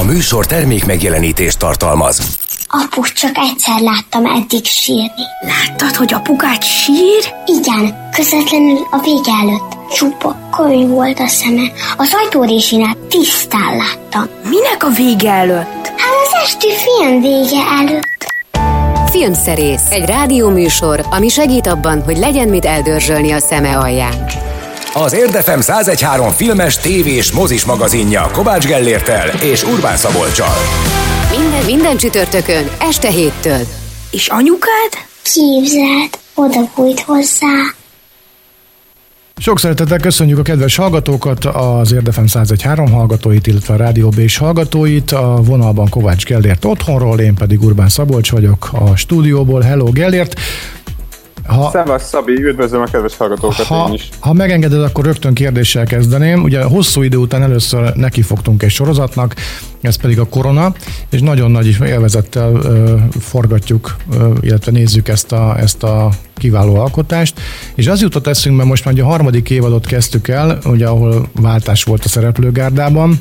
A műsor termék megjelenítést tartalmaz. Apu, csak egyszer láttam eddig sírni. Láttad, hogy apukát sír? Igen, közvetlenül a vége előtt. Csupa könyv volt a szeme. Az ajtórésinát tisztán láttam. Minek a vége előtt? Hát az esti film vége előtt. Filmszerész, egy rádióműsor, ami segít abban, hogy legyen mit eldörzsölni a szeme alján. Az Érdefem 1013 filmes, tévés, mozis magazinja Kovács Gellértel és Urbán Szabolcsal. Minden, minden csütörtökön, este héttől. És anyukád? Képzeld, oda bújt hozzá. Sok szeretettel köszönjük a kedves hallgatókat, az Érdefem 101.3 hallgatóit, illetve a Rádió B hallgatóit. A vonalban Kovács Gellért otthonról, én pedig Urbán Szabolcs vagyok a stúdióból. Hello Gellért! Ha, Szevasz Szabi, üdvözlöm a kedves hallgatókat ha, én is. Ha megengeded, akkor rögtön kérdéssel kezdeném. Ugye hosszú idő után először nekifogtunk egy sorozatnak, ez pedig a korona, és nagyon nagy élvezettel ö, forgatjuk, ö, illetve nézzük ezt a, ezt a kiváló alkotást, és az jutott eszünkbe, most már a harmadik évadot kezdtük el, ugye ahol váltás volt a szereplőgárdában,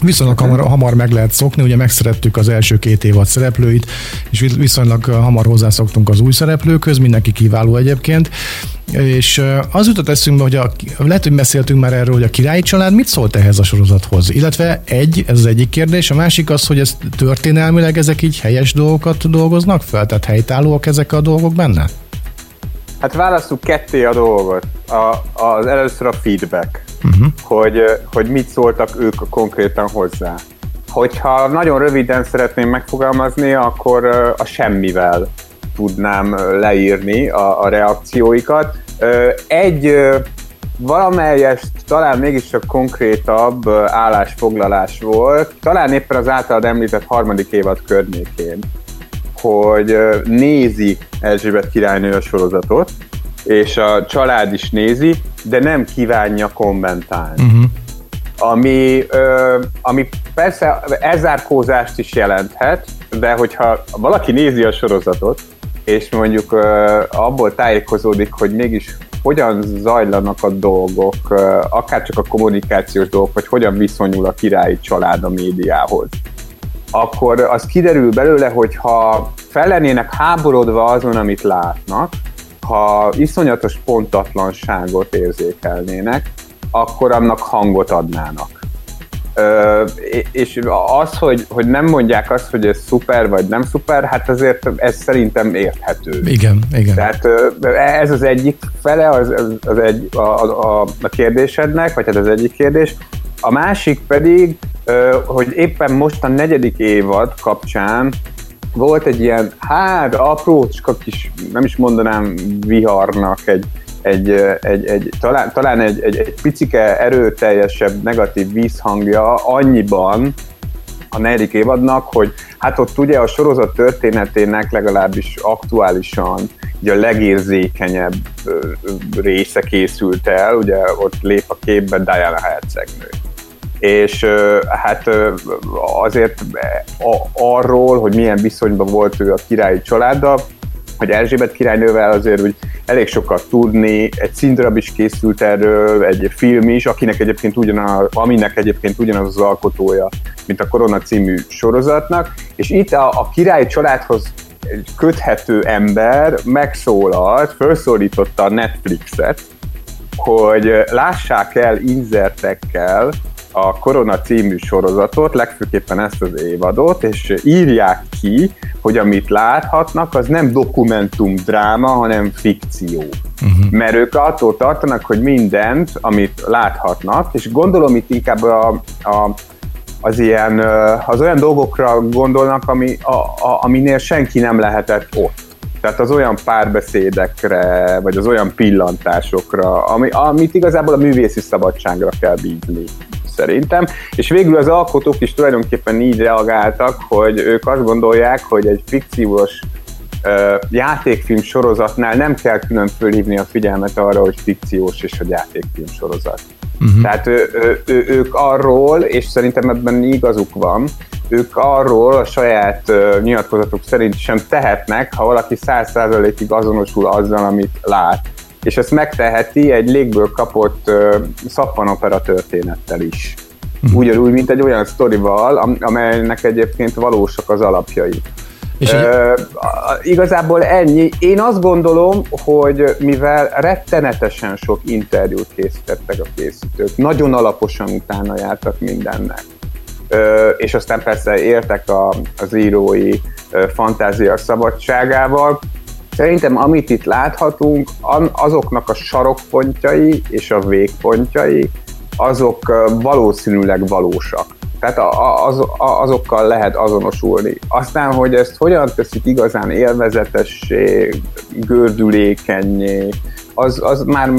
Viszonylag hamar, hamar meg lehet szokni, ugye megszerettük az első két évad szereplőit, és viszonylag hamar hozzászoktunk az új szereplőkhöz, mindenki kiváló egyébként. És az jutott eszünkbe, hogy a, lehet, hogy beszéltünk már erről, hogy a királyi család mit szólt ehhez a sorozathoz. Illetve egy, ez az egyik kérdés, a másik az, hogy ez történelmileg ezek így helyes dolgokat dolgoznak fel, tehát helytállóak ezek a dolgok benne? Hát választjuk ketté a dolgot. A, az először a feedback, uh-huh. hogy, hogy mit szóltak ők konkrétan hozzá. Hogyha nagyon röviden szeretném megfogalmazni, akkor a semmivel tudnám leírni a, a reakcióikat. Egy valamelyest talán mégis a konkrétabb állásfoglalás volt, talán éppen az általad említett harmadik évad környékén, hogy nézi Erzsébet királynő a sorozatot, és a család is nézi, de nem kívánja kommentálni. Uh-huh. Ami, ö, ami persze elzárkózást is jelenthet, de hogyha valaki nézi a sorozatot, és mondjuk ö, abból tájékozódik, hogy mégis hogyan zajlanak a dolgok, ö, akár csak a kommunikációs dolgok, vagy hogyan viszonyul a királyi család a médiához, akkor az kiderül belőle, hogy ha fel lennének háborodva azon, amit látnak, ha iszonyatos pontatlanságot érzékelnének, akkor annak hangot adnának. Ö, és az, hogy, hogy nem mondják azt, hogy ez szuper vagy nem szuper, hát azért ez szerintem érthető. Igen, igen. Tehát ez az egyik fele az, az, az egy, a, a, a kérdésednek, vagy hát az egyik kérdés. A másik pedig, hogy éppen most a negyedik évad kapcsán volt egy ilyen, hát aprócska kis, nem is mondanám viharnak, egy, egy, egy, egy talán, talán egy, egy, egy picike erőteljesebb negatív vízhangja annyiban a negyedik évadnak, hogy hát ott ugye a sorozat történetének legalábbis aktuálisan ugye a legérzékenyebb része készült el, ugye ott lép a képbe Diana hercegnő és hát azért arról, hogy milyen viszonyban volt ő a királyi családdal, hogy Erzsébet királynővel azért úgy elég sokat tudni, egy színdarab is készült erről, egy film is, akinek egyébként ugyanaz, aminek egyébként ugyanaz az alkotója, mint a Korona című sorozatnak, és itt a, a királyi családhoz köthető ember megszólalt, felszólította a Netflixet, hogy lássák el inzertekkel a Korona című sorozatot, legfőképpen ezt az évadot, és írják ki, hogy amit láthatnak, az nem dokumentum dráma, hanem fikció. Uh-huh. Mert ők attól tartanak, hogy mindent, amit láthatnak, és gondolom itt inkább a, a az ilyen, az olyan dolgokra gondolnak, ami, a, a, aminél senki nem lehetett ott. Tehát az olyan párbeszédekre, vagy az olyan pillantásokra, ami, amit igazából a művészi szabadságra kell bízni szerintem, és végül az alkotók is tulajdonképpen így reagáltak, hogy ők azt gondolják, hogy egy fikciós játékfilm sorozatnál nem kell külön fölhívni a figyelmet arra, hogy fikciós és hogy játékfilm sorozat. Uh-huh. Tehát ő, ő, ő, ők arról, és szerintem ebben igazuk van, ők arról a saját uh, nyilatkozatuk szerint sem tehetnek, ha valaki száz százalékig azonosul azzal, amit lát és ezt megteheti egy légből kapott uh, szappanopera történettel is. ugyanúgy, mint egy olyan sztorival, amelynek egyébként valósak az alapjai. És uh, igazából ennyi. Én azt gondolom, hogy mivel rettenetesen sok interjút készítettek a készítők, nagyon alaposan utána jártak mindennek, uh, és aztán persze értek a, az írói uh, fantázia szabadságával, Szerintem amit itt láthatunk, azoknak a sarokpontjai és a végpontjai, azok valószínűleg valósak. Tehát az, azokkal lehet azonosulni. Aztán, hogy ezt hogyan teszik igazán élvezetessé, gördülékenyé, az, az már,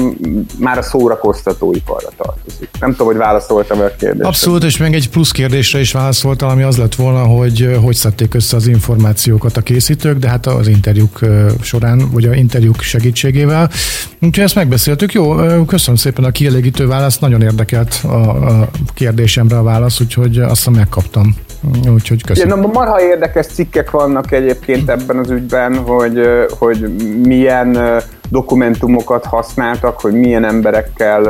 már a szórakoztatóiparra tartozik. Nem tudom, hogy válaszoltam a kérdésre. Abszolút, és még egy plusz kérdésre is válaszoltam, ami az lett volna, hogy hogy szedték össze az információkat a készítők, de hát az interjúk során, vagy a interjúk segítségével. Úgyhogy ezt megbeszéltük. Jó, köszönöm szépen a kielégítő választ, nagyon érdekelt a, a kérdésemre a válasz, úgyhogy azt megkaptam. Úgyhogy köszönöm. Ja, marha érdekes cikkek vannak egyébként ebben az ügyben, hogy, hogy milyen dokumentumokat használtak, hogy milyen emberekkel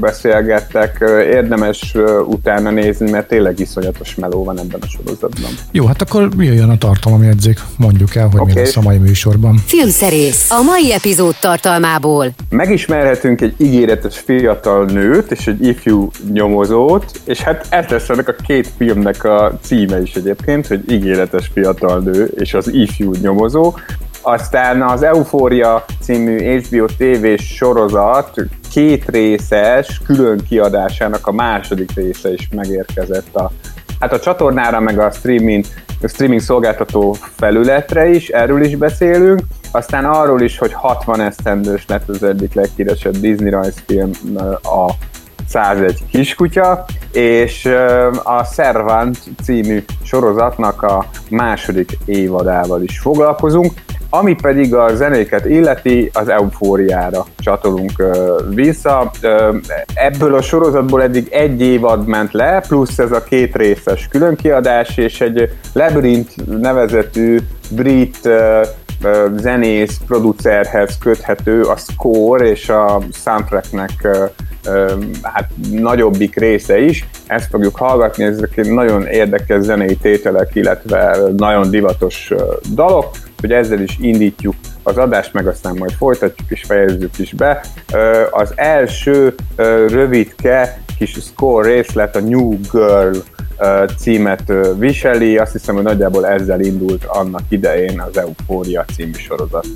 beszélgettek, érdemes utána nézni, mert tényleg iszonyatos meló van ebben a sorozatban. Jó, hát akkor jöjjön a tartalomjegyzék, mondjuk el, hogy okay. mi lesz a mai műsorban. Filmszerész, a mai epizód tartalmából. Megismerhetünk egy ígéretes fiatal nőt és egy ifjú nyomozót, és hát ez lesz ennek a két filmnek a címe is egyébként, hogy ígéretes fiatal nő és az ifjú nyomozó. Aztán az Eufória című HBO TV sorozat két részes külön kiadásának a második része is megérkezett a, hát a csatornára, meg a streaming, a streaming szolgáltató felületre is, erről is beszélünk. Aztán arról is, hogy 60 esztendős lett az egyik leghíresebb Disney rajzfilm a 101 kiskutya, és a Servant című sorozatnak a második évadával is foglalkozunk. Ami pedig a zenéket illeti, az eufóriára csatolunk vissza. Ebből a sorozatból eddig egy évad ment le, plusz ez a két részes különkiadás, és egy Labyrinth nevezetű brit zenész, producerhez köthető a score és a soundtracknek hát nagyobbik része is. Ezt fogjuk hallgatni, ezek nagyon érdekes zenei tételek, illetve nagyon divatos dalok hogy ezzel is indítjuk az adást, meg aztán majd folytatjuk és fejezzük is be. Az első rövidke kis score részlet a New Girl címet viseli, azt hiszem, hogy nagyjából ezzel indult annak idején az Euphoria című sorozat.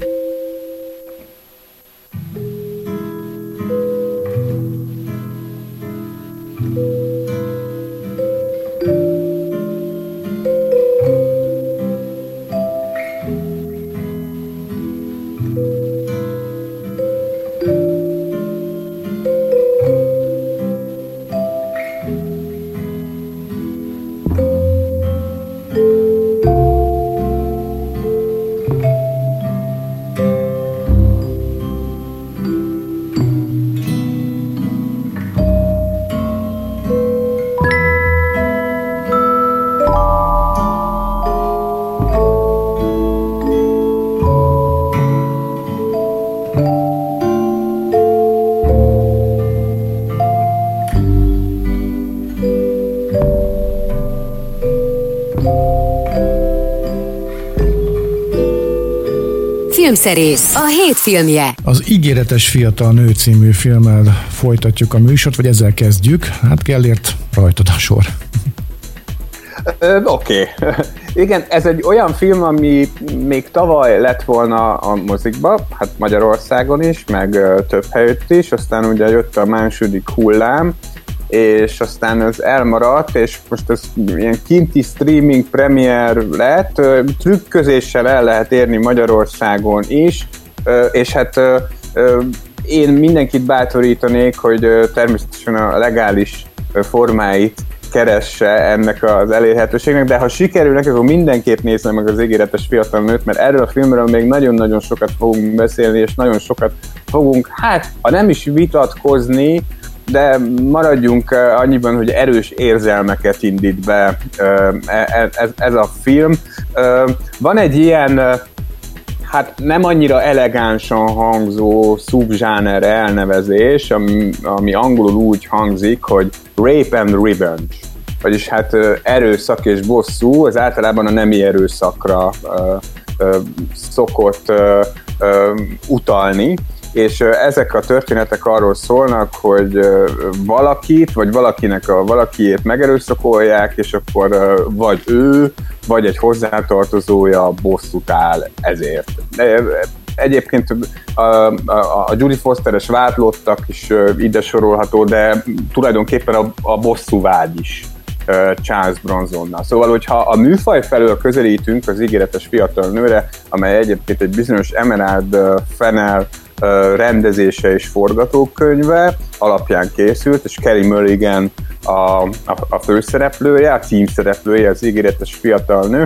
Filmszerész, a hét filmje. Az Ígéretes Fiatal Nő című filmmel folytatjuk a műsort, vagy ezzel kezdjük. Hát Gellért rajtad a sor. Oké. Okay. Igen, ez egy olyan film, ami még tavaly lett volna a mozikba, hát Magyarországon is, meg több helyütt is, aztán ugye jött a második hullám, és aztán ez elmaradt, és most ez ilyen kinti streaming premier lett, trükközéssel el lehet érni Magyarországon is, és hát én mindenkit bátorítanék, hogy természetesen a legális formáit keresse ennek az elérhetőségnek, de ha sikerülnek, akkor mindenképp nézze meg az ígéretes fiatal nőt, mert erről a filmről még nagyon-nagyon sokat fogunk beszélni, és nagyon sokat fogunk, hát, ha nem is vitatkozni, de maradjunk annyiban, hogy erős érzelmeket indít be e, e, ez, ez a film. Van egy ilyen hát nem annyira elegánsan hangzó subzsáner elnevezés, ami, angolul úgy hangzik, hogy rape and revenge. Vagyis hát erőszak és bosszú, az általában a nemi erőszakra ö, szokott ö, utalni, és ezek a történetek arról szólnak, hogy valakit, vagy valakinek a valakiét megerőszakolják, és akkor vagy ő, vagy egy hozzátartozója bosszút áll ezért. Egyébként a, a, a Judy Fosteres vádlottak is ide sorolható, de tulajdonképpen a, a bosszú vágy is Charles Bronsonnal. Szóval, hogyha a műfaj felől közelítünk az ígéretes fiatal nőre, amely egyébként egy bizonyos Emerald Fennel rendezése és forgatókönyve alapján készült, és Kelly Mulligan a, a, a főszereplője, a cím szereplője, az ígéretes fiatal nő,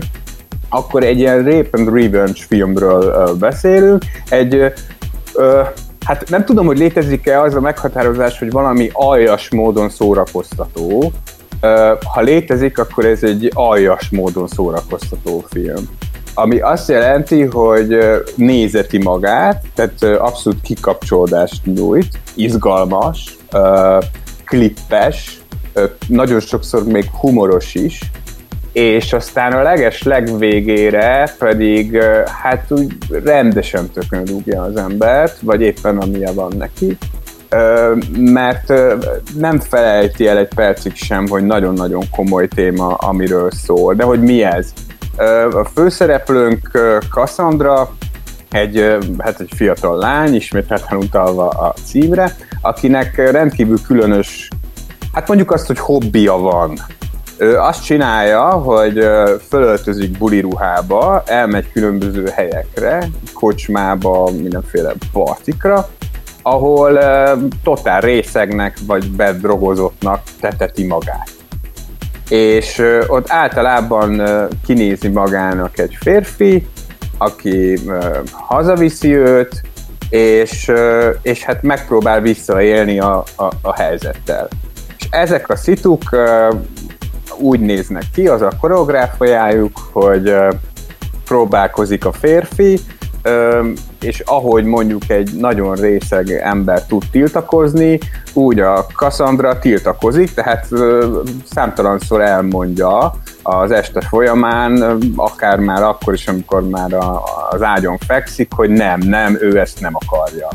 akkor egy ilyen rape and revenge filmről beszélünk. Egy ö, hát nem tudom, hogy létezik-e az a meghatározás, hogy valami aljas módon szórakoztató. Ha létezik, akkor ez egy aljas módon szórakoztató film ami azt jelenti, hogy nézeti magát, tehát abszolút kikapcsolódást nyújt, izgalmas, klippes, nagyon sokszor még humoros is, és aztán a leges legvégére pedig hát úgy rendesen tökön rúgja az embert, vagy éppen amilyen van neki, mert nem felejti el egy percig sem, hogy nagyon-nagyon komoly téma, amiről szól. De hogy mi ez? A főszereplőnk Cassandra, egy, hát egy fiatal lány, ismételten utalva a címre, akinek rendkívül különös, hát mondjuk azt, hogy hobbija van. Ő azt csinálja, hogy fölöltözik buli ruhába, elmegy különböző helyekre, kocsmába, mindenféle partikra, ahol totál részegnek vagy bedrogozottnak teteti magát és ott általában kinézi magának egy férfi, aki hazaviszi őt, és, és hát megpróbál visszaélni a, a, a helyzettel. És ezek a szituk úgy néznek ki, az a koreográfiájuk, hogy próbálkozik a férfi, és ahogy mondjuk egy nagyon részeg ember tud tiltakozni, úgy a Cassandra tiltakozik, tehát számtalanszor elmondja az este folyamán, akár már akkor is, amikor már az ágyon fekszik, hogy nem, nem, ő ezt nem akarja.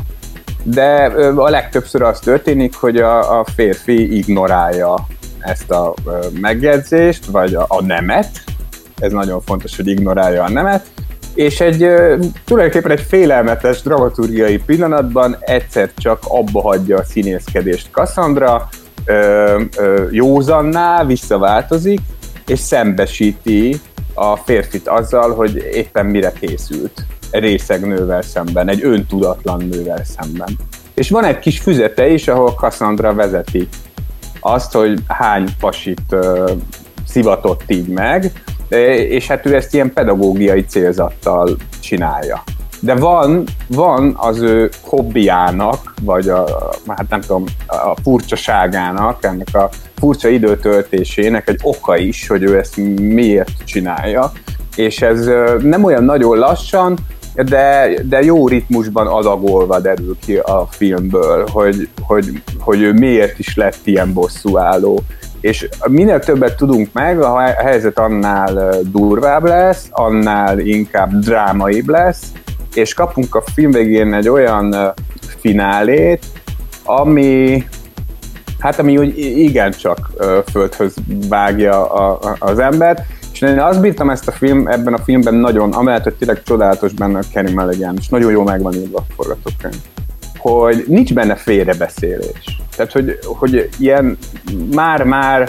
De a legtöbbször az történik, hogy a, a férfi ignorálja ezt a megjegyzést, vagy a, a nemet, ez nagyon fontos, hogy ignorálja a nemet, és egy tulajdonképpen egy félelmetes dramaturgiai pillanatban egyszer csak abba hagyja a színészkedést Cassandra, ö, ö, józanná, visszaváltozik, és szembesíti a férfit azzal, hogy éppen mire készült egy részeg nővel szemben, egy öntudatlan nővel szemben. És van egy kis füzete is, ahol Cassandra vezeti azt, hogy hány pasit szivatott így meg, és hát ő ezt ilyen pedagógiai célzattal csinálja. De van, van az ő hobbiának, vagy a, hát nem tudom, a furcsaságának, ennek a furcsa időtöltésének egy oka is, hogy ő ezt miért csinálja. És ez nem olyan nagyon lassan, de, de jó ritmusban adagolva derül ki a filmből, hogy, hogy, hogy ő miért is lett ilyen bosszúálló és minél többet tudunk meg, a helyzet annál durvább lesz, annál inkább drámaibb lesz, és kapunk a film végén egy olyan finálét, ami hát ami úgy igencsak földhöz vágja a, a, az embert, és én azt bírtam ezt a film, ebben a filmben nagyon, amellett, hogy tényleg csodálatos benne a Kenny Mulligan, és nagyon jól megvan írva a forgatókönyv, hogy nincs benne félrebeszélés. Tehát, hogy, hogy ilyen már-már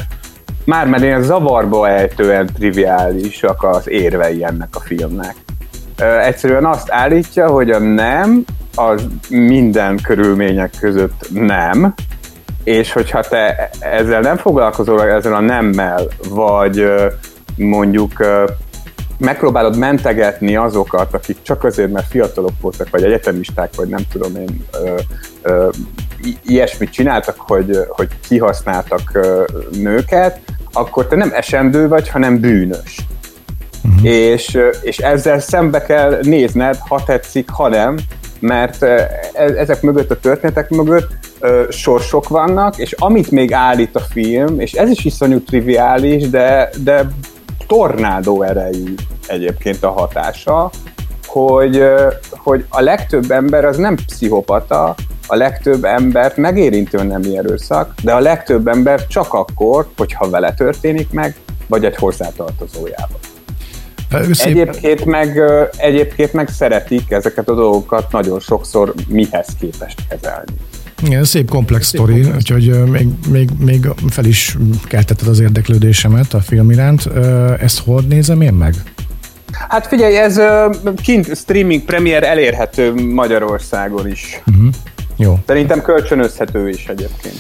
már már ilyen zavarba ejtően triviálisak az érvei ennek a filmnek. Egyszerűen azt állítja, hogy a nem az minden körülmények között nem, és hogyha te ezzel nem foglalkozol, ezzel a nemmel, vagy mondjuk megpróbálod mentegetni azokat, akik csak azért, mert fiatalok voltak, vagy egyetemisták, vagy nem tudom én, ö, ö, ilyesmit csináltak, hogy, hogy kihasználtak ö, nőket, akkor te nem esendő vagy, hanem bűnös. Uh-huh. és, és ezzel szembe kell nézned, ha tetszik, ha nem, mert e, ezek mögött a történetek mögött sorsok vannak, és amit még állít a film, és ez is iszonyú triviális, de, de tornádó erejű egyébként a hatása, hogy, hogy a legtöbb ember az nem pszichopata, a legtöbb embert megérintő nem erőszak, de a legtöbb ember csak akkor, hogyha vele történik meg, vagy egy hozzátartozójával. Egyébként meg, egyébként meg szeretik ezeket a dolgokat nagyon sokszor mihez képest kezelni. Igen, szép komplex sztori, úgyhogy még, még, még fel is keltetted az érdeklődésemet a film iránt. Ezt hol nézem én meg? Hát figyelj, ez kint streaming premier elérhető Magyarországon is. Uh-huh. Jó. Szerintem kölcsönözhető is egyébként.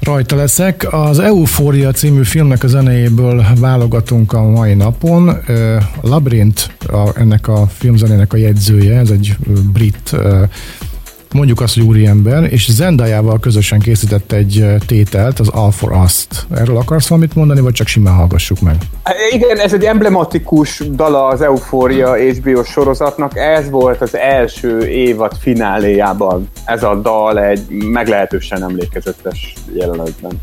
Rajta leszek. Az Eufória című filmnek a zenéjéből válogatunk a mai napon. Labyrinth a, ennek a filmzenének a jegyzője, ez egy brit mondjuk azt, hogy úriember, és Zendajával közösen készített egy tételt, az All for Us-t. Erről akarsz valamit mondani, vagy csak simán hallgassuk meg? Igen, ez egy emblematikus dala az Euphoria HBO sorozatnak. Ez volt az első évad fináléjában. Ez a dal egy meglehetősen emlékezetes jelenetben.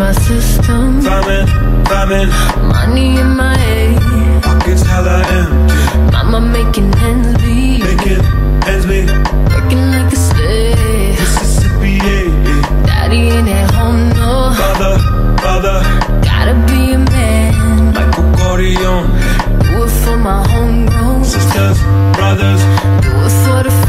My system. Climbing, climbing. Money in my head. Pockets hella empty. Mama making ends meet. Making ends meet. Working like a slave. Mississippi, yeah, yeah. Daddy ain't at home, no. Father, father. Gotta be a man. Michael Corleone. Do it for my homegrown. Sisters, brothers. Do it for the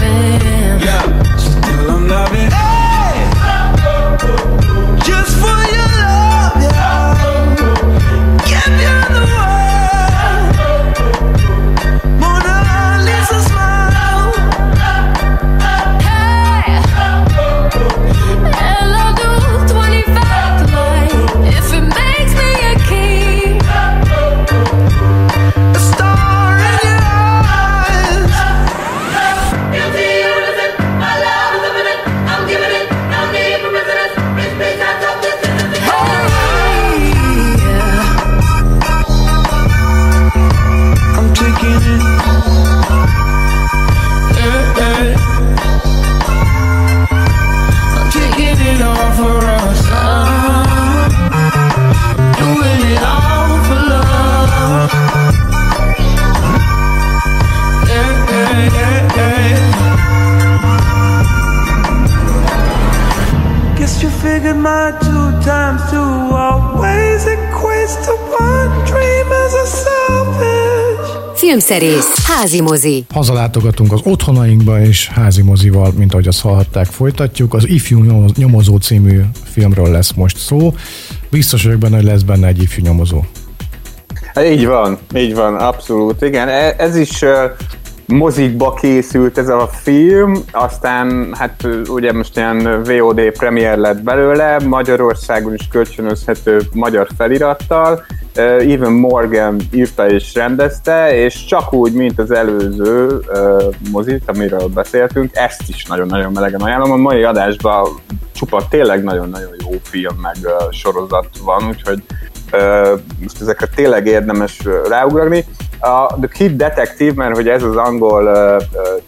Filmszerész, házi mozi. Hazalátogatunk az otthonainkba, és házi mozival, mint ahogy azt hallhatták, folytatjuk. Az Ifjú Nyomozó című filmről lesz most szó. Biztos vagyok benne, hogy lesz benne egy ifjú nyomozó. Így van, így van, abszolút. Igen, e- ez is mozikba készült ez a film, aztán hát ugye most ilyen VOD premier lett belőle, Magyarországon is kölcsönözhető magyar felirattal, Even Morgan írta és rendezte, és csak úgy, mint az előző mozit, amiről beszéltünk, ezt is nagyon-nagyon melegen ajánlom. A mai adásban csupa tényleg nagyon-nagyon jó film, meg sorozat van, úgyhogy most ezekre tényleg érdemes ráugrani. A The Kid Detective, mert hogy ez az angol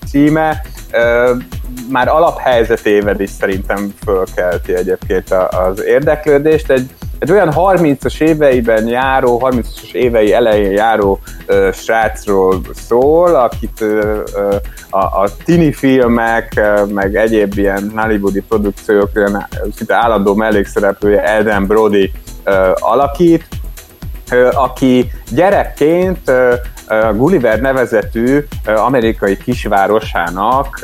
címe, már alaphelyzetével is szerintem fölkelti egyébként az érdeklődést. Egy egy olyan 30-as éveiben járó, 30-as évei elején járó ö, srácról szól, akit ö, a, a tini filmek, ö, meg egyéb ilyen hollywoodi produkciók, szinte állandó mellékszereplője Eden Brody ö, alakít, aki gyerekként Gulliver nevezetű amerikai kisvárosának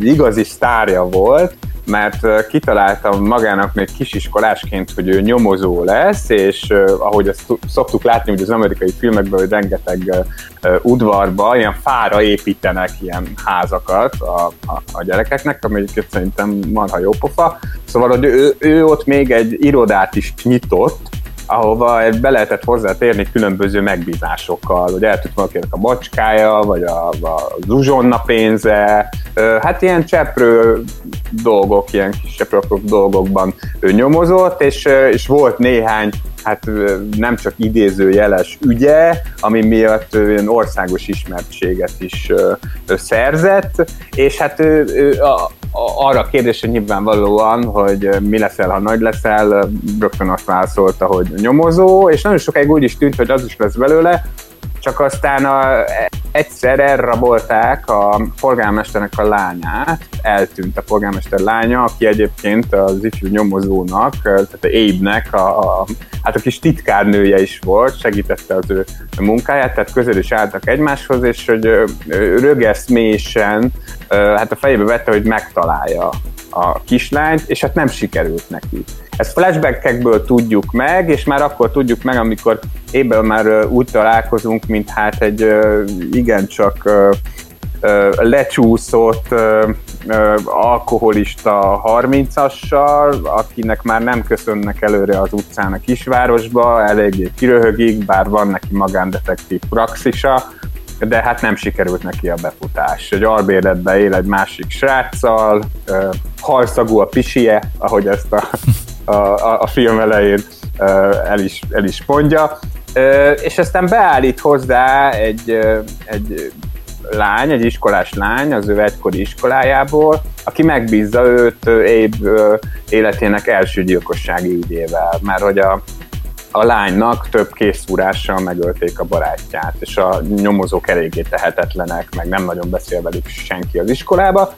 igazi sztárja volt, mert kitaláltam magának még kisiskolásként, hogy ő nyomozó lesz, és ahogy azt szoktuk látni hogy az amerikai filmekben, hogy rengeteg udvarba ilyen fára építenek ilyen házakat a, a, a gyerekeknek, ami egyébként szerintem marha jó pofa. Szóval hogy ő, ő ott még egy irodát is nyitott, ahova be lehetett hozzátérni különböző megbízásokkal, hogy el tudott valakinek a bacskája, vagy a, a zsuzsonna pénze, hát ilyen cseprő dolgok, ilyen kis cseprő dolgokban ő nyomozott, és, és volt néhány hát nem csak idézőjeles ügye, ami miatt ilyen országos ismertséget is szerzett, és hát ő, ő arra a kérdésre nyilvánvalóan, hogy mi leszel, ha nagy leszel, rögtön azt válaszolta, hogy nyomozó, és nagyon sokáig úgy is tűnt, hogy az is lesz belőle, csak aztán a, egyszer elrabolták a polgármesternek a lányát, eltűnt a polgármester lánya, aki egyébként az ifjú nyomozónak, tehát a Abe-nek a, a, hát a kis titkárnője is volt, segítette az ő munkáját, tehát közel is álltak egymáshoz, és hogy rögeszmésen hát a fejébe vette, hogy megtalálja a kislányt, és hát nem sikerült neki. Ezt flashbackekből tudjuk meg, és már akkor tudjuk meg, amikor éből már úgy találkozunk, mint hát egy igencsak lecsúszott alkoholista 30-assal, akinek már nem köszönnek előre az utcán a kisvárosba, eléggé kiröhögik, bár van neki magándetektív praxisa, de hát nem sikerült neki a befutás. Egy albérletbe él egy másik sráccal, halszagú a pisie, ahogy ezt a, a, a film elején el is, el is mondja, és aztán beállít hozzá egy, egy lány, egy iskolás lány az ő egykori iskolájából, aki megbízza őt Abe életének első gyilkossági ügyével, mert hogy a, a lánynak több készúrással megölték a barátját, és a nyomozók eléggé tehetetlenek, meg nem nagyon beszél velük senki az iskolába,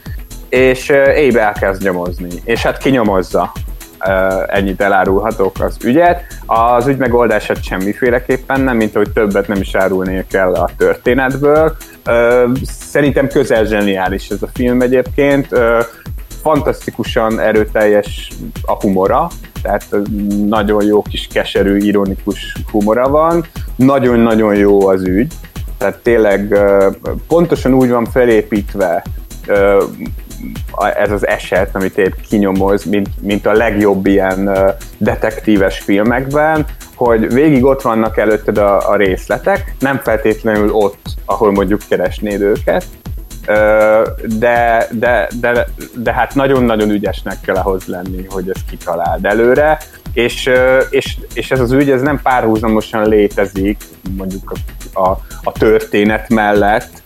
és Abe elkezd nyomozni, és hát kinyomozza ennyit elárulhatok az ügyet. Az ügy megoldását semmiféleképpen nem, mint hogy többet nem is árulnék el a történetből. Szerintem közel zseniális ez a film egyébként. Fantasztikusan erőteljes a humora, tehát nagyon jó kis keserű, ironikus humora van. Nagyon-nagyon jó az ügy, tehát tényleg pontosan úgy van felépítve, ez az eset, amit épp kinyomoz, mint, mint a legjobb ilyen detektíves filmekben, hogy végig ott vannak előtted a, a részletek, nem feltétlenül ott, ahol mondjuk keresnéd őket, de, de, de, de hát nagyon-nagyon ügyesnek kell ahhoz lenni, hogy ezt kitaláld előre, és, és, és ez az ügy, ez nem párhuzamosan létezik mondjuk a, a, a történet mellett,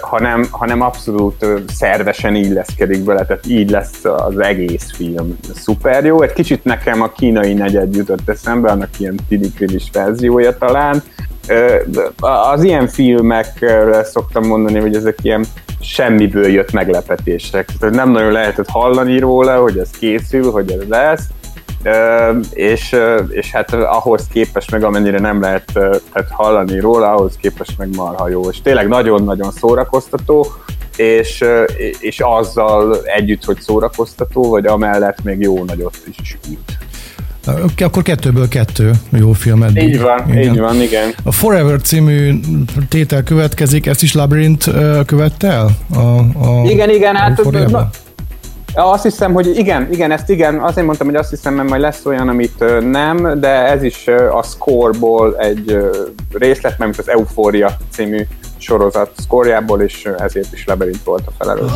hanem, hanem abszolút szervesen illeszkedik bele, tehát így lesz az egész film szuper jó. Egy kicsit nekem a kínai negyed jutott eszembe, annak ilyen tidikrilis verziója talán. Az ilyen filmekre szoktam mondani, hogy ezek ilyen semmiből jött meglepetések. Tehát nem nagyon lehetett hallani róla, hogy ez készül, hogy ez lesz, és, és hát ahhoz képest meg, amennyire nem lehet tehát hallani róla, ahhoz képest meg marha jó, és tényleg nagyon-nagyon szórakoztató, és, és azzal együtt, hogy szórakoztató, vagy amellett még jó nagyot is üt. Akkor kettőből kettő jó film eddig. Így van, igen. így van, igen. A Forever című tétel következik, ezt is Labyrinth követte el? A, a igen, igen, hát azt hiszem, hogy igen, igen, ezt igen, azért mondtam, hogy azt hiszem, mert majd lesz olyan, amit nem, de ez is a Score-ból egy részlet, mert az Euphoria című sorozat score és ezért is Labyrinth volt a felelős.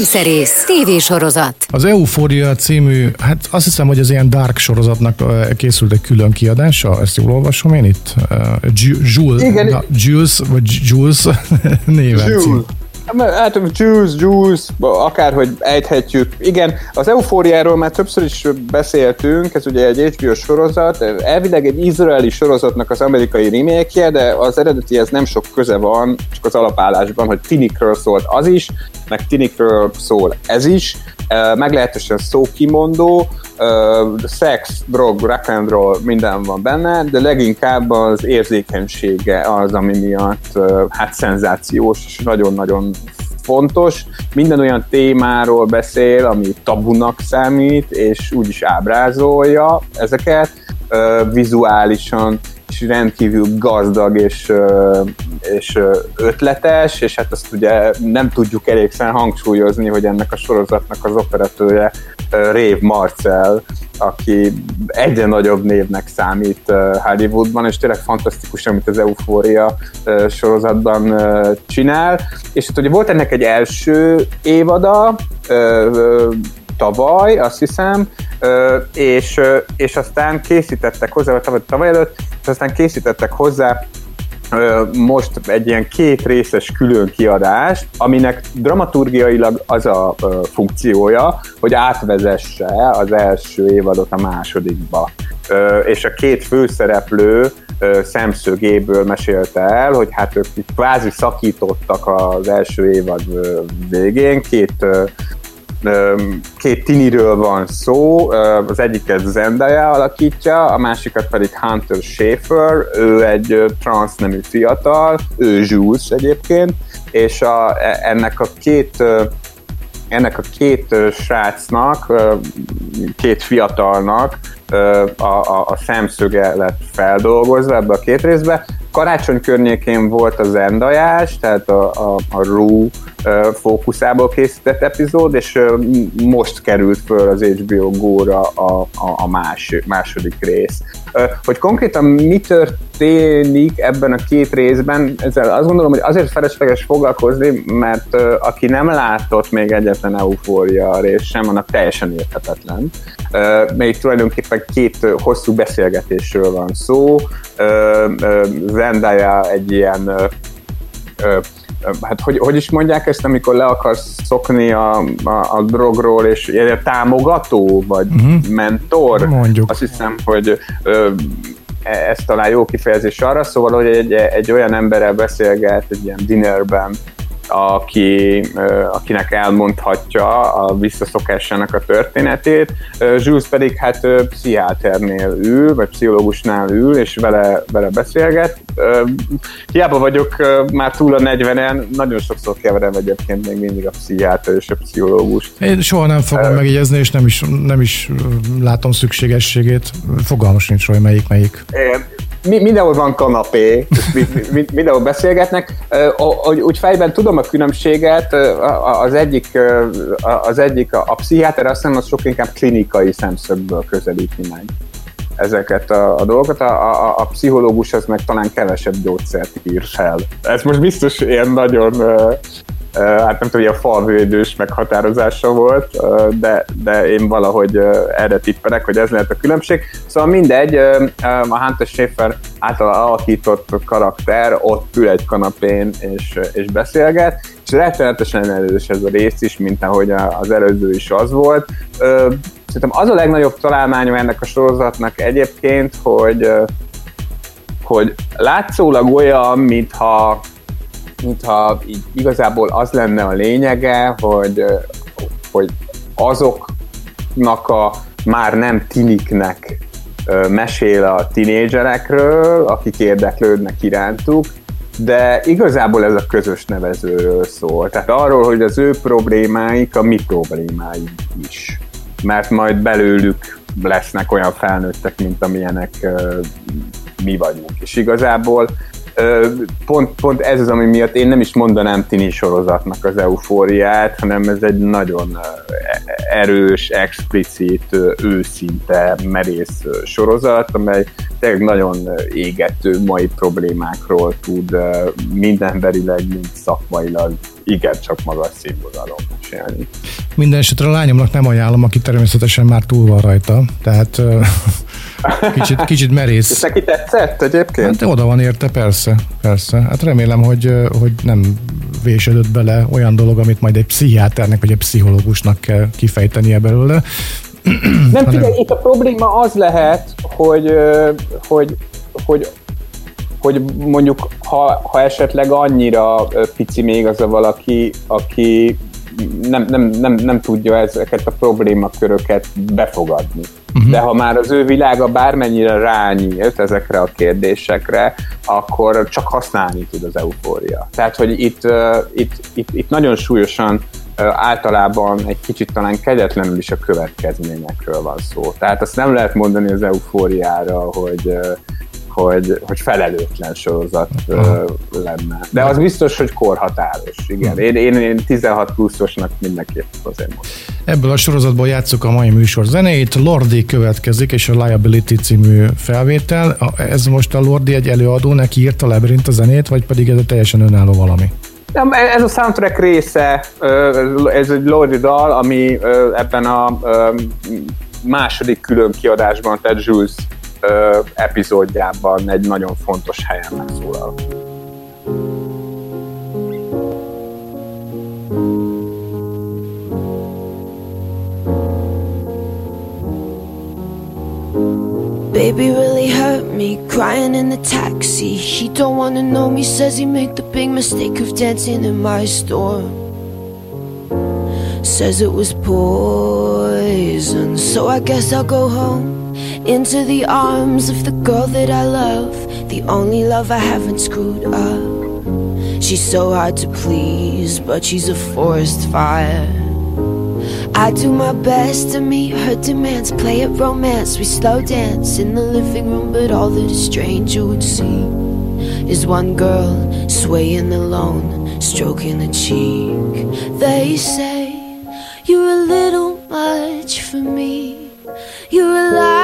Filmszerész, tévésorozat. Az Euphoria című, hát azt hiszem, hogy az ilyen dark sorozatnak készült egy külön kiadása, ezt jól olvasom én itt. Jules, Igen. Na, Jules, vagy Jules néven. Jules. cím. Hát Juice, Juice, akárhogy ejthetjük. Igen, az Eufóriáról már többször is beszéltünk, ez ugye egy HBO sorozat, elvileg egy izraeli sorozatnak az amerikai remake de az eredetihez nem sok köze van, csak az alapállásban, hogy tinikről szólt az is, meg tinikről szól ez is, meglehetősen szókimondó, szex, drog, rock and roll, minden van benne, de leginkább az érzékenysége az, ami miatt hát szenzációs, és nagyon-nagyon fontos. Minden olyan témáról beszél, ami tabunak számít, és úgy is ábrázolja ezeket, vizuálisan és rendkívül gazdag és, és ötletes, és hát azt ugye nem tudjuk elégszer hangsúlyozni, hogy ennek a sorozatnak az operatője Rév Marcel, aki egyre nagyobb névnek számít Hollywoodban, és tényleg fantasztikus, amit az Euphoria sorozatban csinál. És hát ugye volt ennek egy első évada, tavaly, azt hiszem, és, és aztán készítettek hozzá, vagy tavaly, tavaly előtt, és aztán készítettek hozzá most egy ilyen két részes külön kiadást, aminek dramaturgiailag az a funkciója, hogy átvezesse az első évadot a másodikba. És a két főszereplő szemszögéből mesélte el, hogy hát ők kvázi szakítottak az első évad végén, két két tiniről van szó, az egyiket Zendaya alakítja, a másikat pedig Hunter Schaefer, ő egy trans nemű fiatal, ő Jules egyébként, és a, e, ennek a két ennek a két srácnak, két fiatalnak a, a, a szemszöge lett feldolgozva ebbe a két részbe. Karácsony környékén volt az endajás, tehát a, a, a Rue fókuszából készített epizód, és most került föl az HBO Go-ra a, a, a más, második rész. Hogy konkrétan mi történik ebben a két részben, ezzel azt gondolom, hogy azért felesleges foglalkozni, mert aki nem látott még egyetlen eufória rész sem, annak teljesen érthetetlen. Még tulajdonképpen két hosszú beszélgetésről van szó. Zendaya egy ilyen hát hogy, hogy is mondják ezt, amikor le akarsz szokni a, a, a drogról, és ilyen támogató, vagy uh-huh. mentor? Mondjuk. Azt hiszem, hogy ö, e, ez talán jó kifejezés arra, szóval, hogy egy, egy olyan emberrel beszélget egy ilyen dinnerben, aki, akinek elmondhatja a visszaszokásának a történetét. Jules pedig hát pszichiáternél ül, vagy pszichológusnál ül, és vele, vele beszélget. Hiába vagyok már túl a 40-en, nagyon sokszor keverem egyébként még mindig a pszichiáter és a pszichológus. Én soha nem fogom megjegyezni, és nem is, nem is látom szükségességét. Fogalmas nincs, hogy melyik melyik. Én, mindenhol van kanapé, mindenhol beszélgetnek. Úgy fejben tudom a különbséget, az egyik, az egyik a, a pszichiáter azt hiszem, az sok inkább klinikai szemszögből közelíti meg ezeket a, a dolgokat. A, a, a pszichológus az meg talán kevesebb gyógyszert ír fel. Ez most biztos ilyen nagyon hát nem tudom, hogy a falvédős meghatározása volt, de, de én valahogy erre tippelek, hogy ez lehet a különbség. Szóval mindegy, a Hunter Schaefer által alakított karakter ott ül egy kanapén és, és beszélget, és rettenetesen erős ez a rész is, mint ahogy az előző is az volt. Szerintem az a legnagyobb találmánya ennek a sorozatnak egyébként, hogy hogy látszólag olyan, mintha mintha így igazából az lenne a lényege, hogy, hogy azoknak a már nem tiniknek mesél a tinédzserekről, akik érdeklődnek irántuk, de igazából ez a közös nevezőről szól. Tehát arról, hogy az ő problémáik a mi problémáink is. Mert majd belőlük lesznek olyan felnőttek, mint amilyenek mi vagyunk. És igazából pont, pont ez az, ami miatt én nem is mondanám tini sorozatnak az eufóriát, hanem ez egy nagyon erős, explicit, őszinte, merész sorozat, amely tényleg nagyon égető mai problémákról tud mind emberileg, mind szakmailag igen, csak magas színvonalon mesélni. Minden esetre a lányomnak nem ajánlom, aki természetesen már túl van rajta, tehát kicsit, kicsit merész. És neki tetszett egyébként? Hát oda van érte, persze, persze. Hát remélem, hogy, hogy nem vésődött bele olyan dolog, amit majd egy pszichiáternek vagy egy pszichológusnak kell kifejtenie belőle. Nem, figyelj, itt a probléma az lehet, hogy, hogy, hogy hogy mondjuk, ha, ha esetleg annyira pici még az a valaki, aki nem, nem, nem, nem tudja ezeket a problémaköröket befogadni. Uh-huh. De ha már az ő világa bármennyire rányílt ezekre a kérdésekre, akkor csak használni tud az eufória. Tehát, hogy itt, uh, itt, itt, itt nagyon súlyosan uh, általában egy kicsit talán kegyetlenül is a következményekről van szó. Tehát azt nem lehet mondani az eufóriára, hogy uh, hogy, hogy felelőtlen sorozat uh, lenne. De az biztos, hogy korhatáros, igen. Én, én, én 16 pluszosnak mindenképp azért mondom. Ebből a sorozatból játszuk a mai műsor zenéit. Lordi következik, és a Liability című felvétel. Ez most a Lordi egy előadó, neki írt a Labyrinth a zenét, vagy pedig ez a teljesen önálló valami? Nem, ez a soundtrack része, ez egy Lordi dal, ami ebben a második külön kiadásban, tehát Jules ö, epizódjában egy nagyon fontos helyen megszólal. Baby really hurt me, crying in the taxi. He don't wanna know me, says he made the big mistake of dancing in my store. Says it was poison, so I guess I'll go home. Into the arms of the girl that I love, the only love I haven't screwed up. She's so hard to please, but she's a forest fire. I do my best to meet her demands, play at romance, we slow dance in the living room, but all that a stranger would see is one girl swaying alone, stroking a cheek. They say, You're a little much for me. You're a liability.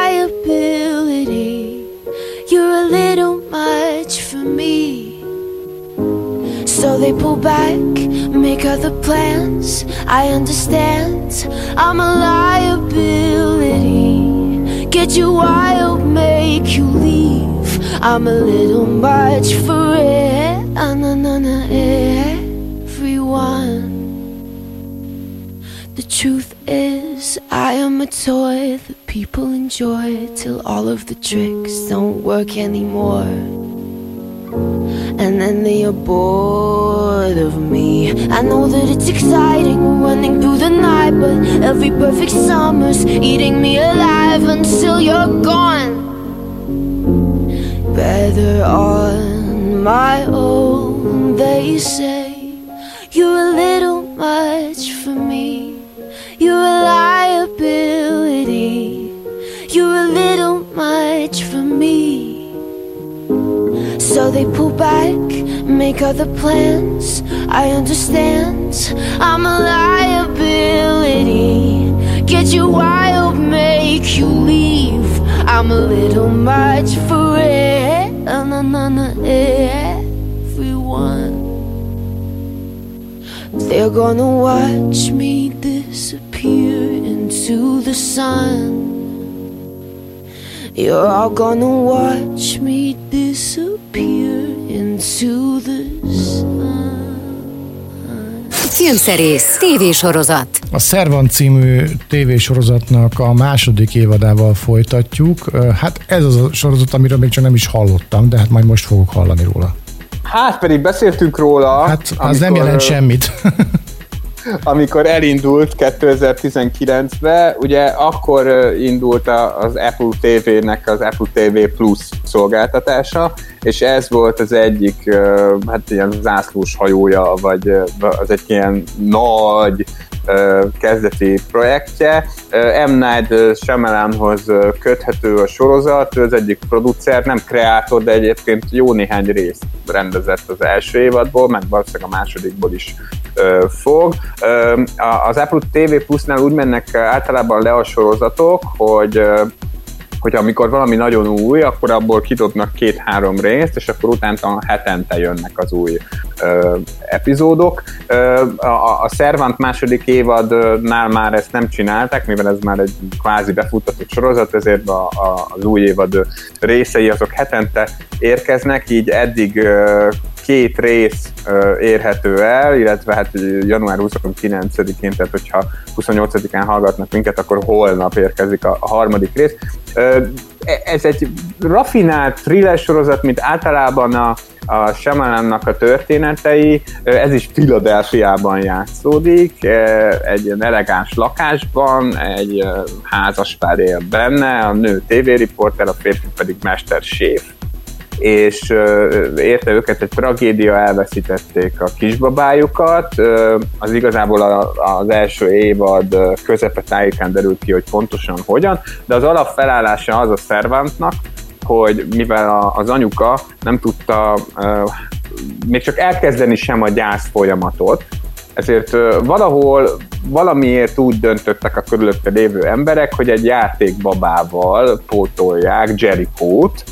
They pull back, make other plans. I understand. I'm a liability. Get you wild, make you leave. I'm a little much for it. Ah, na, everyone. The truth is, I am a toy that people enjoy till all of the tricks don't work anymore. And then they are bored of me. I know that it's exciting running through the night, but every perfect summer's eating me alive until you're gone. Better on my own, they say. You're a little much for me. You're a liability. You're a little So they pull back, make other plans. I understand. I'm a liability. Get you wild, make you leave. I'm a little much for it. Everyone. They're gonna watch me disappear into the sun. You're all gonna watch me disappear into the sun. Filmszerész, tévésorozat. A Szervan című tévésorozatnak a második évadával folytatjuk. Hát ez az a sorozat, amiről még csak nem is hallottam, de hát majd most fogok hallani róla. Hát pedig beszéltünk róla. Hát az amikor, nem jelent semmit. amikor elindult 2019-ben, ugye akkor indult az Apple TV-nek az Apple TV Plus szolgáltatása, és ez volt az egyik, hát ilyen zászlós hajója, vagy az egy ilyen nagy kezdeti projektje. M. Night Shyamalanhoz köthető a sorozat, ő az egyik producer, nem kreátor, de egyébként jó néhány részt rendezett az első évadból, meg valószínűleg a másodikból is fog. Az Apple TV Plus-nál úgy mennek általában le a sorozatok, hogy hogy amikor valami nagyon új, akkor abból kidobnak két-három részt, és akkor utána hetente jönnek az új ö, epizódok. Ö, a, a Servant második évadnál már ezt nem csinálták, mivel ez már egy kvázi befutatott sorozat, ezért a, a, az új évad részei azok hetente érkeznek, így eddig ö, két rész érhető el, illetve hát január 29-én, tehát hogyha 28-án hallgatnak minket, akkor holnap érkezik a, harmadik rész. E, ez egy rafinált thriller sorozat, mint általában a, a Shyamalannak a történetei, ez is Filadelfiában játszódik, egy ilyen elegáns lakásban, egy házaspár él benne, a nő tévériporter, a férfi pedig mesterséf és érte őket egy tragédia, elveszítették a kisbabájukat. Az igazából az első évad közepe tájékán derült ki, hogy pontosan hogyan, de az alapfelállása az a szervántnak, hogy mivel az anyuka nem tudta még csak elkezdeni sem a gyász folyamatot, ezért valahol valamiért úgy döntöttek a körülötte lévő emberek, hogy egy játékbabával pótolják Jericho-t,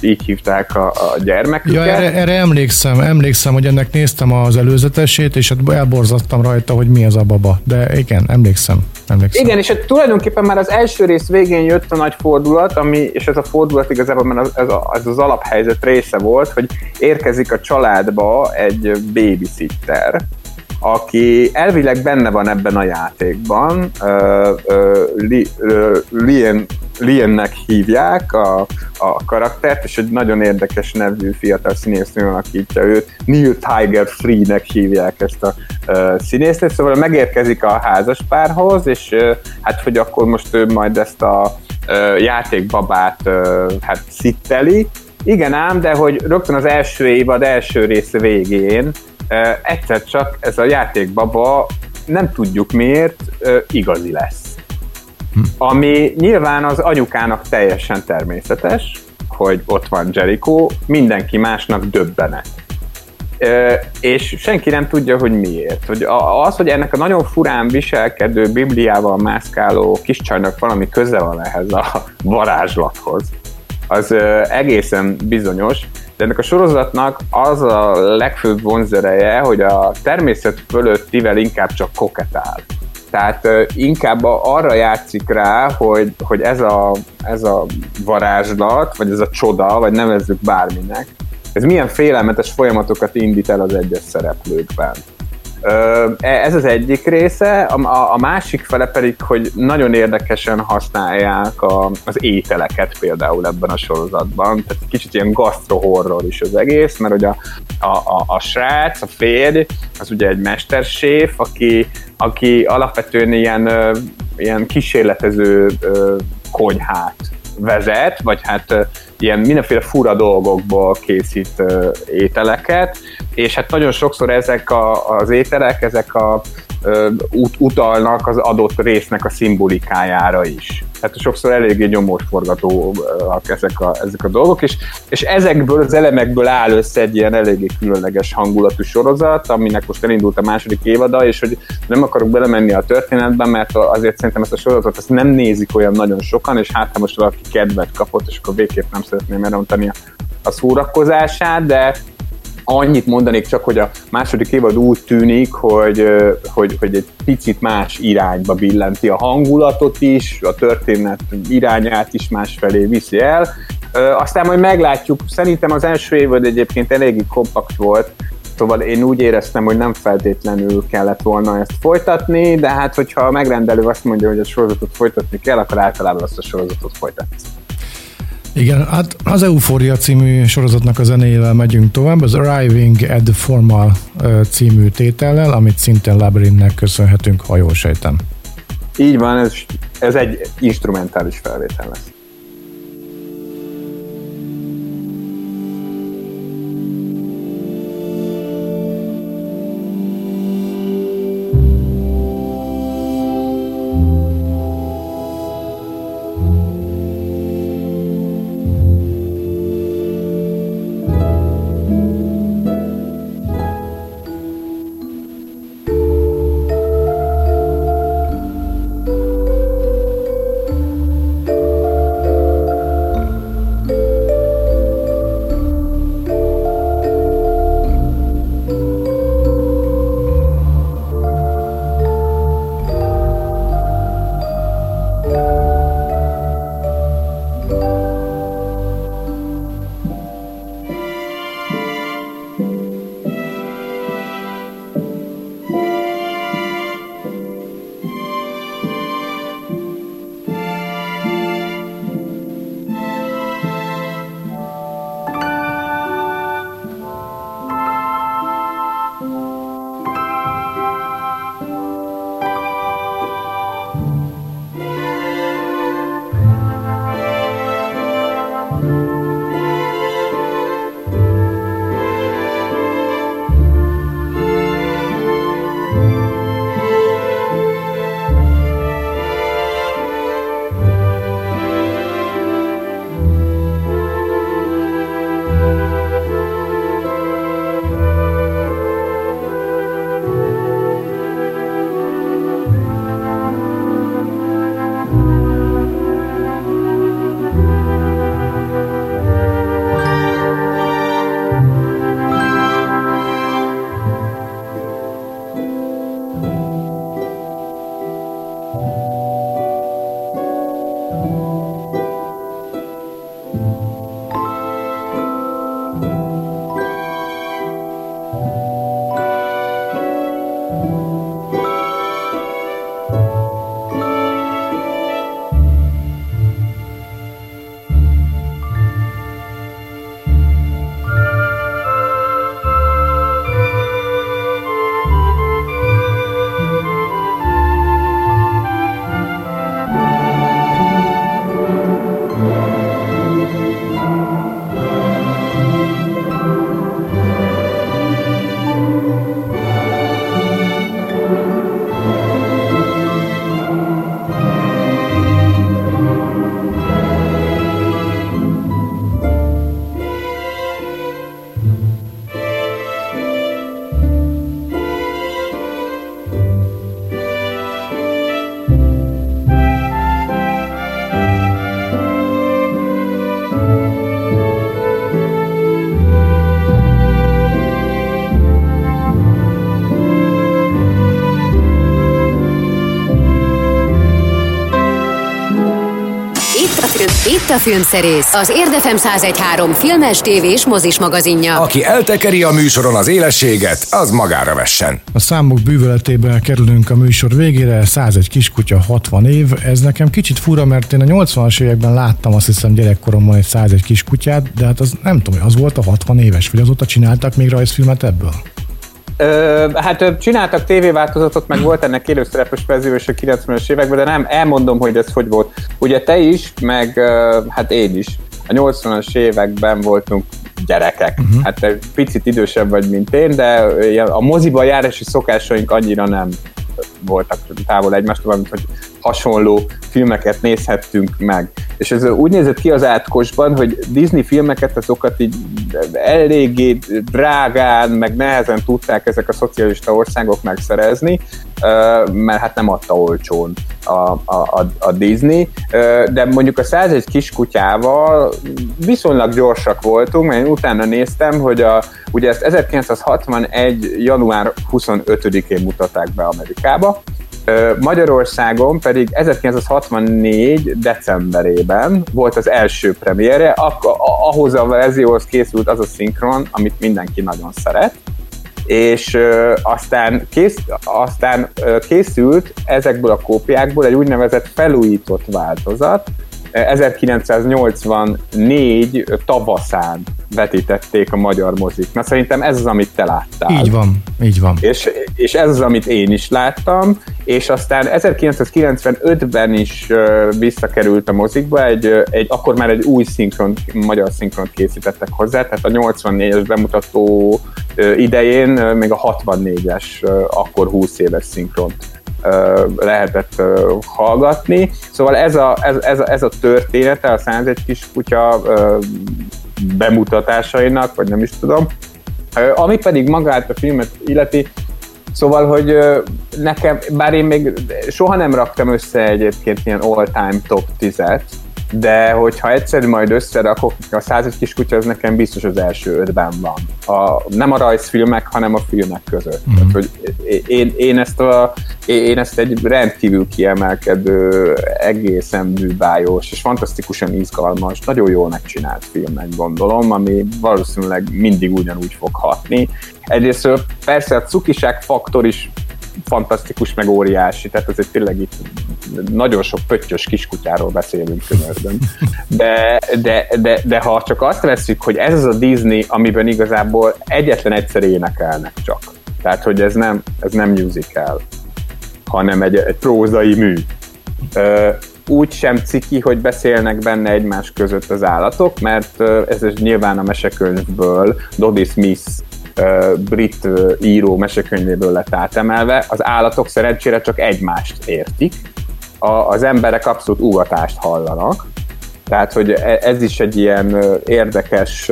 így hívták a, a gyermeküket. Ja, erre, erre emlékszem, emlékszem, hogy ennek néztem az előzetesét, és hát elborzattam rajta, hogy mi az a baba. De igen, emlékszem. emlékszem. Igen, és hát tulajdonképpen már az első rész végén jött a nagy fordulat, ami, és ez a fordulat igazából már ez, a, ez az alaphelyzet része volt, hogy érkezik a családba egy babysitter, aki elvileg benne van ebben a játékban, uh, uh, Lien, Liennek hívják a, a karaktert, és egy nagyon érdekes nevű fiatal színésznő alakítja őt, Neil Tiger Free-nek hívják ezt a uh, színésznőt, szóval megérkezik a házaspárhoz, és uh, hát, hogy akkor most ő majd ezt a uh, játékbabát uh, hát szitteli, igen ám, de hogy rögtön az első évad első rész végén egyszer csak ez a játékbaba nem tudjuk miért igazi lesz. Ami nyilván az anyukának teljesen természetes, hogy ott van Jericho, mindenki másnak döbbenet. és senki nem tudja, hogy miért. Hogy az, hogy ennek a nagyon furán viselkedő, bibliával mászkáló kiscsajnak valami köze van ehhez a varázslathoz, az egészen bizonyos, de ennek a sorozatnak az a legfőbb vonzereje, hogy a természet fölöttivel inkább csak koketál. Tehát inkább arra játszik rá, hogy, hogy ez, a, ez a varázslat, vagy ez a csoda, vagy nevezzük bárminek, ez milyen félelmetes folyamatokat indít el az egyes szereplőkben. Ez az egyik része, a, másik fele pedig, hogy nagyon érdekesen használják a, az ételeket például ebben a sorozatban, tehát kicsit ilyen gastrohorror is az egész, mert ugye a, a, a, a srác, a férj, az ugye egy mesterséf, aki, aki alapvetően ilyen, ilyen kísérletező konyhát vezet, vagy hát ilyen mindenféle fura dolgokból készít ételeket, és hát nagyon sokszor ezek a, az ételek, ezek a ut- utalnak az adott résznek a szimbolikájára is. Tehát sokszor eléggé nyomósforgatóak ezek a, ezek a dolgok, és, és ezekből az elemekből áll össze egy ilyen eléggé különleges hangulatú sorozat, aminek most elindult a második évada, és hogy nem akarok belemenni a történetbe, mert azért szerintem ezt a sorozatot ezt nem nézik olyan nagyon sokan, és hát most valaki kedvet kapott, és akkor végképp nem szeretném elrontani a, a szórakozását, de Annyit mondanék csak, hogy a második évad úgy tűnik, hogy, hogy, hogy egy picit más irányba billenti a hangulatot is, a történet irányát is másfelé viszi el. Aztán majd meglátjuk, szerintem az első évad egyébként eléggé kompakt volt, Szóval én úgy éreztem, hogy nem feltétlenül kellett volna ezt folytatni, de hát hogyha a megrendelő azt mondja, hogy a sorozatot folytatni kell, akkor általában azt a sorozatot folytatni. Igen, hát az Euphoria című sorozatnak a zenéjével megyünk tovább, az Arriving at the Formal című tétellel, amit szintén Labyrinthnek köszönhetünk, ha jól sejtem. Így van, ez, ez egy instrumentális felvétel lesz. Itt a filmszerész, az Érdefem 1013 filmes, tévés, mozis magazinja. Aki eltekeri a műsoron az élességet, az magára vessen. A számok bűvöletében kerülünk a műsor végére, 101 kiskutya, 60 év. Ez nekem kicsit fura, mert én a 80-as években láttam azt hiszem gyerekkoromban egy 101 kiskutyát, de hát az nem tudom, hogy az volt a 60 éves, vagy azóta csináltak még rajzfilmet ebből? Ö, hát csináltak tévéváltozatot, meg volt ennek élőszerepes verzió is a 90-es években, de nem, elmondom, hogy ez hogy volt. Ugye te is, meg hát én is, a 80-as években voltunk gyerekek. Uh-huh. Hát picit idősebb vagy, mint én, de a moziba járási szokásaink annyira nem voltak távol egymástól, mint hogy hasonló filmeket nézhettünk meg. És ez úgy nézett ki az átkosban, hogy Disney filmeket, azokat így eléggé drágán, meg nehezen tudták ezek a szocialista országok megszerezni, mert hát nem adta olcsón a, a, a Disney, de mondjuk a 101 kiskutyával viszonylag gyorsak voltunk, mert én utána néztem, hogy a, ugye ezt 1961. január 25-én mutatták be Amerikába, Magyarországon pedig 1964. decemberében volt az első premierje, ahhoz a verzióhoz készült az a szinkron, amit mindenki nagyon szeret, és aztán, kész, aztán készült ezekből a kópiákból egy úgynevezett felújított változat, 1984 tavaszán vetítették a magyar mozik. Na szerintem ez az, amit te láttál. Így van, így van. És, és ez az, amit én is láttam, és aztán 1995-ben is visszakerült a mozikba, egy, egy, akkor már egy új szinkron, magyar szinkront készítettek hozzá, tehát a 84-es bemutató idején még a 64-es, akkor 20 éves szinkront lehetett hallgatni. Szóval ez a, ez, ez, a, ez a története a 101 kis kutya bemutatásainak, vagy nem is tudom. Ami pedig magát a filmet illeti, Szóval, hogy nekem, bár én még soha nem raktam össze egyébként ilyen all-time top 10-et, de hogyha egyszer majd összerakok, a 101 kiskutya az nekem biztos az első ötben van. A, nem a rajzfilmek, hanem a filmek között. Mm. Tehát, hogy én, én, ezt a, én ezt egy rendkívül kiemelkedő, egészen bűbájos és fantasztikusan izgalmas, nagyon jól megcsinált filmnek gondolom, ami valószínűleg mindig ugyanúgy fog hatni. Egyrészt persze a cukiság faktor is fantasztikus, meg óriási, tehát egy tényleg itt nagyon sok pöttyös kiskutyáról beszélünk különben. De, de, de, de ha csak azt veszük, hogy ez az a Disney, amiben igazából egyetlen egyszer énekelnek csak. Tehát, hogy ez nem, ez nem musical, hanem egy, egy prózai mű. úgy sem ciki, hogy beszélnek benne egymás között az állatok, mert ez nyilván a mesekönyvből Dodie Smith brit író mesekönyvéből lett átemelve, az állatok szerencsére csak egymást értik, a, az emberek abszolút ugatást hallanak, tehát hogy e, ez is egy ilyen érdekes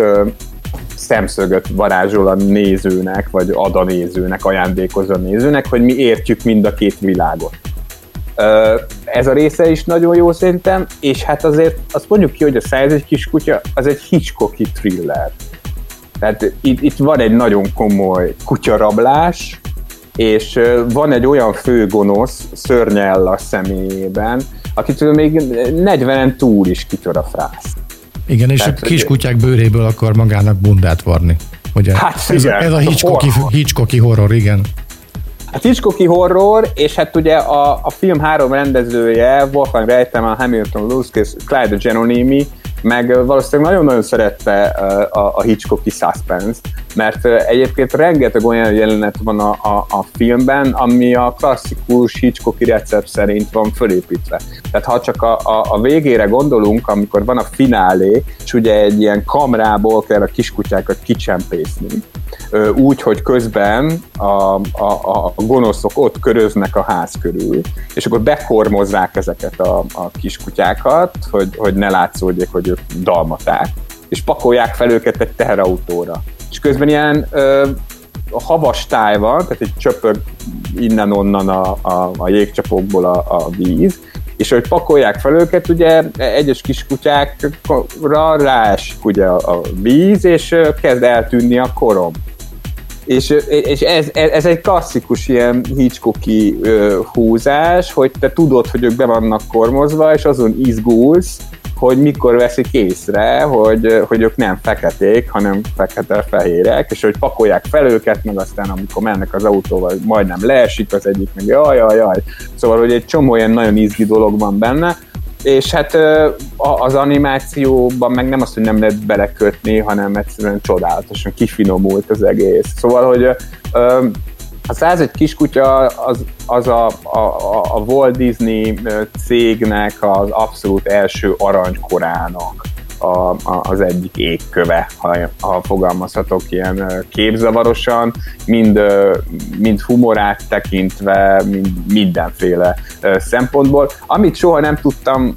szemszögöt varázsol a nézőnek, vagy ad a nézőnek, ajándékoz a nézőnek, hogy mi értjük mind a két világot. Ez a része is nagyon jó szerintem, és hát azért azt mondjuk ki, hogy a 101 kiskutya az egy Hitchcocki thriller. Tehát itt, itt van egy nagyon komoly kutyarablás, és van egy olyan főgonosz Szörnyella személyében, akitől még 40-en túl is kitör a frász. Igen, és Tehát, a kiskutyák bőréből akar magának bundát varni. Ugye? Hát ez, igen, ez a Hitchcocki, Hitchcocki horror, igen. A Hitchcocki horror, és hát ugye a, a film három rendezője, Wolfgang Reitman, Hamilton Lusk és Clyde Genonimi, meg valószínűleg nagyon-nagyon szerette a, a Hitchcocki suspense mert egyébként rengeteg olyan jelenet van a, a, a filmben, ami a klasszikus Hitchcocki recept szerint van fölépítve. Tehát ha csak a, a, a végére gondolunk, amikor van a finálé, és ugye egy ilyen kamrából kell a kiskutyákat kicsempészni, úgy, hogy közben a, a, a gonoszok ott köröznek a ház körül, és akkor bekormozzák ezeket a, a kiskutyákat, hogy, hogy ne látszódjék, hogy ők és pakolják fel őket egy teherautóra. És közben ilyen ö, a havas táj van, tehát egy csöpög innen-onnan a, a, a jégcsapokból a, a víz, és hogy pakolják fel őket, ugye egyes kiskutyákra ráesik ugye a, a víz, és kezd eltűnni a korom. És, és ez, ez egy klasszikus ilyen Hitchcocki uh, húzás, hogy te tudod, hogy ők be vannak kormozva, és azon izgulsz, hogy mikor veszik észre, hogy, hogy ők nem feketék, hanem fekete-fehérek, és hogy pakolják fel őket, meg aztán amikor mennek az autóval, majdnem leesik az egyik, meg jaj, jaj, jaj. Szóval, hogy egy csomó ilyen nagyon izgi dolog van benne, és hát az animációban meg nem azt, hogy nem lehet belekötni, hanem egyszerűen csodálatosan kifinomult az egész. Szóval, hogy a 101 kiskutya az, az a, a, a Walt Disney cégnek az abszolút első aranykorának a, a, az egyik égköve, ha, ha fogalmazhatok ilyen képzavarosan, mind, mind humorát tekintve, mind mindenféle szempontból. Amit soha nem tudtam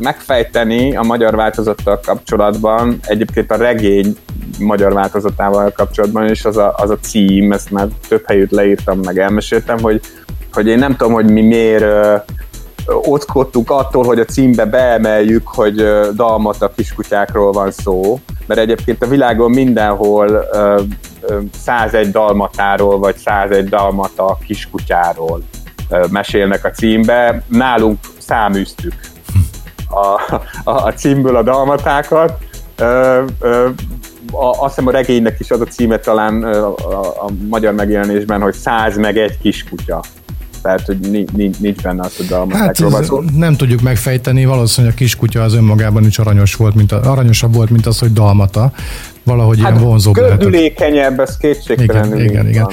megfejteni a magyar változattal kapcsolatban, egyébként a regény magyar változatával kapcsolatban, és az a, az a cím, ezt már több helyütt leírtam, meg elmeséltem, hogy, hogy én nem tudom, hogy mi miért ockottuk attól, hogy a címbe beemeljük, hogy dalmata kiskutyákról van szó, mert egyébként a világon mindenhol 101 dalmatáról, vagy 101 dalmata kiskutyáról mesélnek a címbe. Nálunk száműztük a, a, a címből a dalmatákat. Ö, ö, a, azt hiszem a regénynek is az a címe talán a, a, a magyar megjelenésben, hogy száz meg egy kiskutya tehát hogy nincs, nincs benne az, hogy dalmatákról hát, van Nem tudjuk megfejteni, valószínűleg a kiskutya az önmagában is aranyos volt, mint a, aranyosabb volt, mint az, hogy dalmata. Valahogy hát ilyen vonzóbb lehetett. ez kétségtelenül igen, igen, igen.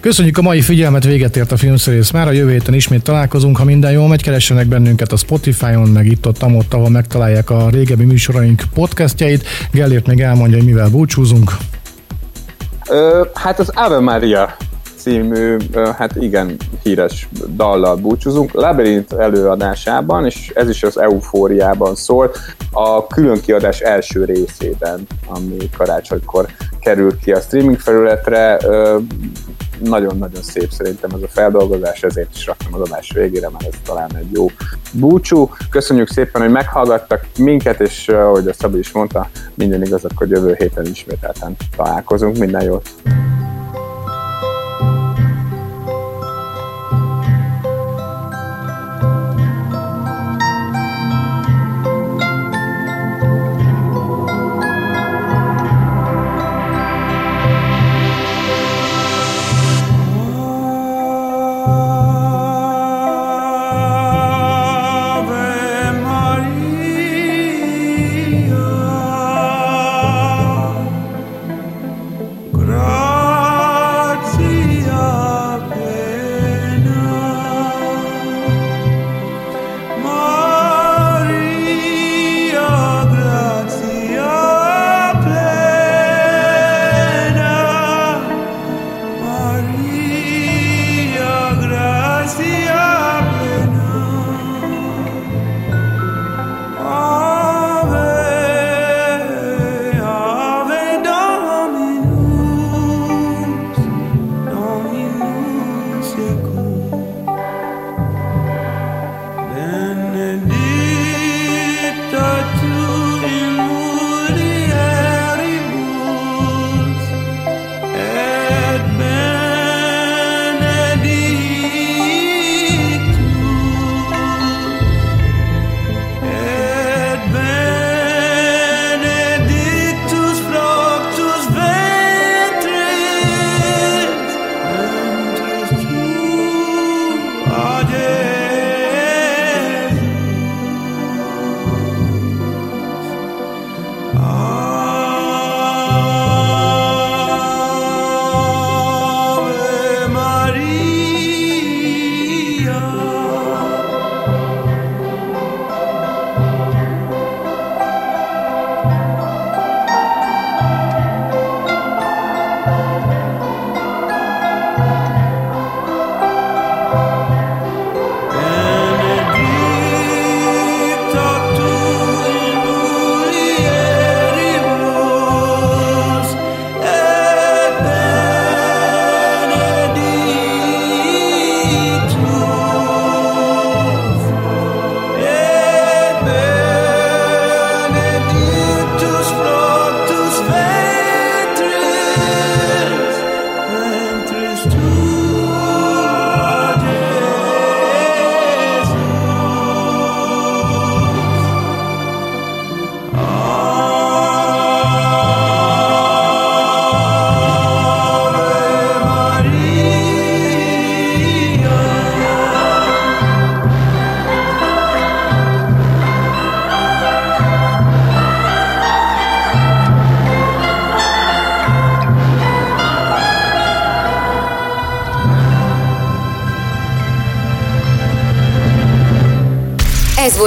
Köszönjük a mai figyelmet, véget ért a filmszerész már. A jövő héten ismét találkozunk, ha minden jól megy, keressenek bennünket a Spotify-on, meg itt ott, ott ahol megtalálják a régebbi műsoraink podcastjait. Gellért még elmondja, hogy mivel búcsúzunk. Ö, hát az Ave Maria című, hát igen, híres dallal búcsúzunk. Labyrinth előadásában, és ez is az eufóriában szól, a külön kiadás első részében, ami karácsonykor kerül ki a streaming felületre. Nagyon-nagyon szép szerintem ez a feldolgozás, ezért is raktam az adás végére, mert ez talán egy jó búcsú. Köszönjük szépen, hogy meghallgattak minket, és ahogy a Szabi is mondta, minden igaz, akkor jövő héten ismételten találkozunk. Minden jót!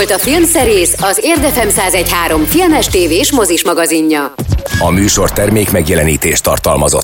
Volt a Filmszerész, az Érdefem 1013 filmes tévés mozis magazinja. A műsor termék megjelenítést tartalmazott.